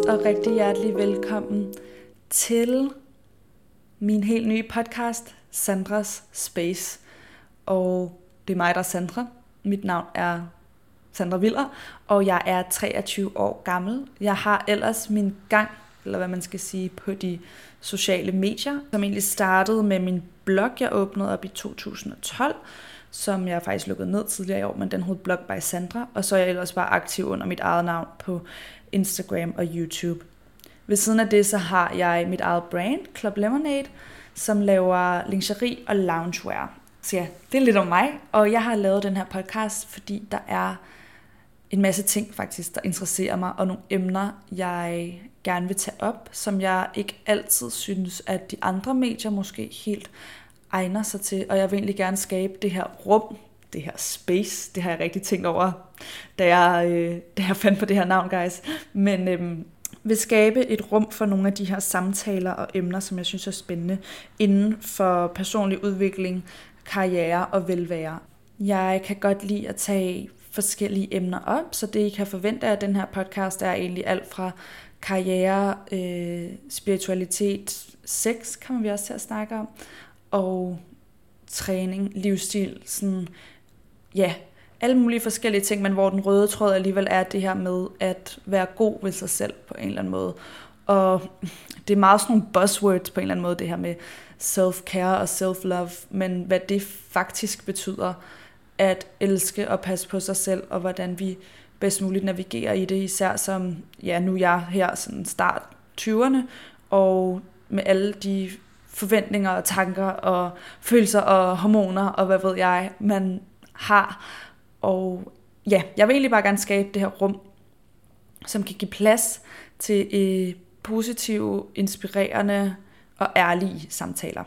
og rigtig hjertelig velkommen til min helt nye podcast, Sandras Space. Og det er mig, der er Sandra. Mit navn er Sandra Viller, og jeg er 23 år gammel. Jeg har ellers min gang, eller hvad man skal sige, på de sociale medier, som egentlig startede med min blog, jeg åbnede op i 2012, som jeg faktisk lukkede ned tidligere i år, men den hed Blog by Sandra, og så er jeg ellers bare aktiv under mit eget navn på Instagram og YouTube. Ved siden af det, så har jeg mit eget brand, Club Lemonade, som laver lingerie og loungewear. Så ja, det er lidt om mig, og jeg har lavet den her podcast, fordi der er en masse ting faktisk, der interesserer mig, og nogle emner, jeg gerne vil tage op, som jeg ikke altid synes, at de andre medier måske helt egner sig til, og jeg vil egentlig gerne skabe det her rum, det her space, det har jeg rigtig tænkt over, da jeg, øh, da jeg fandt på det her navn, guys. Men øh, vil skabe et rum for nogle af de her samtaler og emner, som jeg synes er spændende inden for personlig udvikling, karriere og velvære. Jeg kan godt lide at tage forskellige emner op, så det I kan forvente af den her podcast er egentlig alt fra karriere, øh, spiritualitet, sex kommer vi også til at snakke om, og træning, livsstil, sådan, ja, alle mulige forskellige ting, men hvor den røde tråd alligevel er det her med at være god ved sig selv på en eller anden måde. Og det er meget sådan nogle buzzwords på en eller anden måde, det her med self-care og self-love, men hvad det faktisk betyder at elske og passe på sig selv, og hvordan vi bedst muligt navigerer i det, især som, ja, nu er jeg her sådan start 20'erne, og med alle de forventninger og tanker og følelser og hormoner og hvad ved jeg, man har. Og ja, jeg vil egentlig bare gerne skabe det her rum, som kan give plads til øh, positive, inspirerende og ærlige samtaler.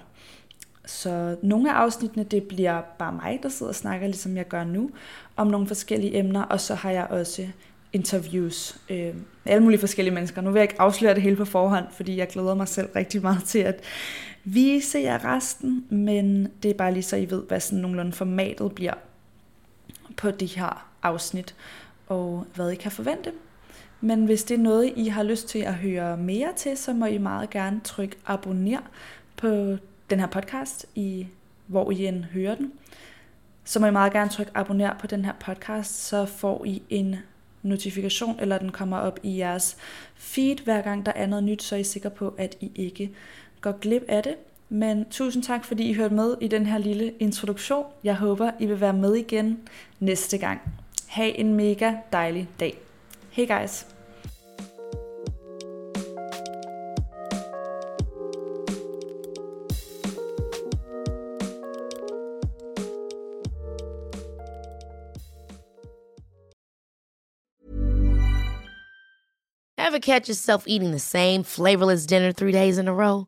Så nogle af afsnittene, det bliver bare mig, der sidder og snakker, ligesom jeg gør nu, om nogle forskellige emner, og så har jeg også interviews øh, med alle mulige forskellige mennesker. Nu vil jeg ikke afsløre det hele på forhånd, fordi jeg glæder mig selv rigtig meget til at vise jer resten, men det er bare lige så I ved, hvad sådan nogenlunde formatet bliver på de her afsnit, og hvad I kan forvente. Men hvis det er noget, I har lyst til at høre mere til, så må I meget gerne trykke abonner på den her podcast, i, hvor I end hører den. Så må I meget gerne trykke abonner på den her podcast, så får I en notifikation, eller den kommer op i jeres feed, hver gang der er noget nyt, så er I sikre på, at I ikke går glip af det. Men tusind tak, fordi I hørte med i den her lille introduktion. Jeg håber, I vil være med igen næste gang. Ha' en mega dejlig dag. Hey guys! Ever catch yourself eating the same flavorless dinner three days in a row?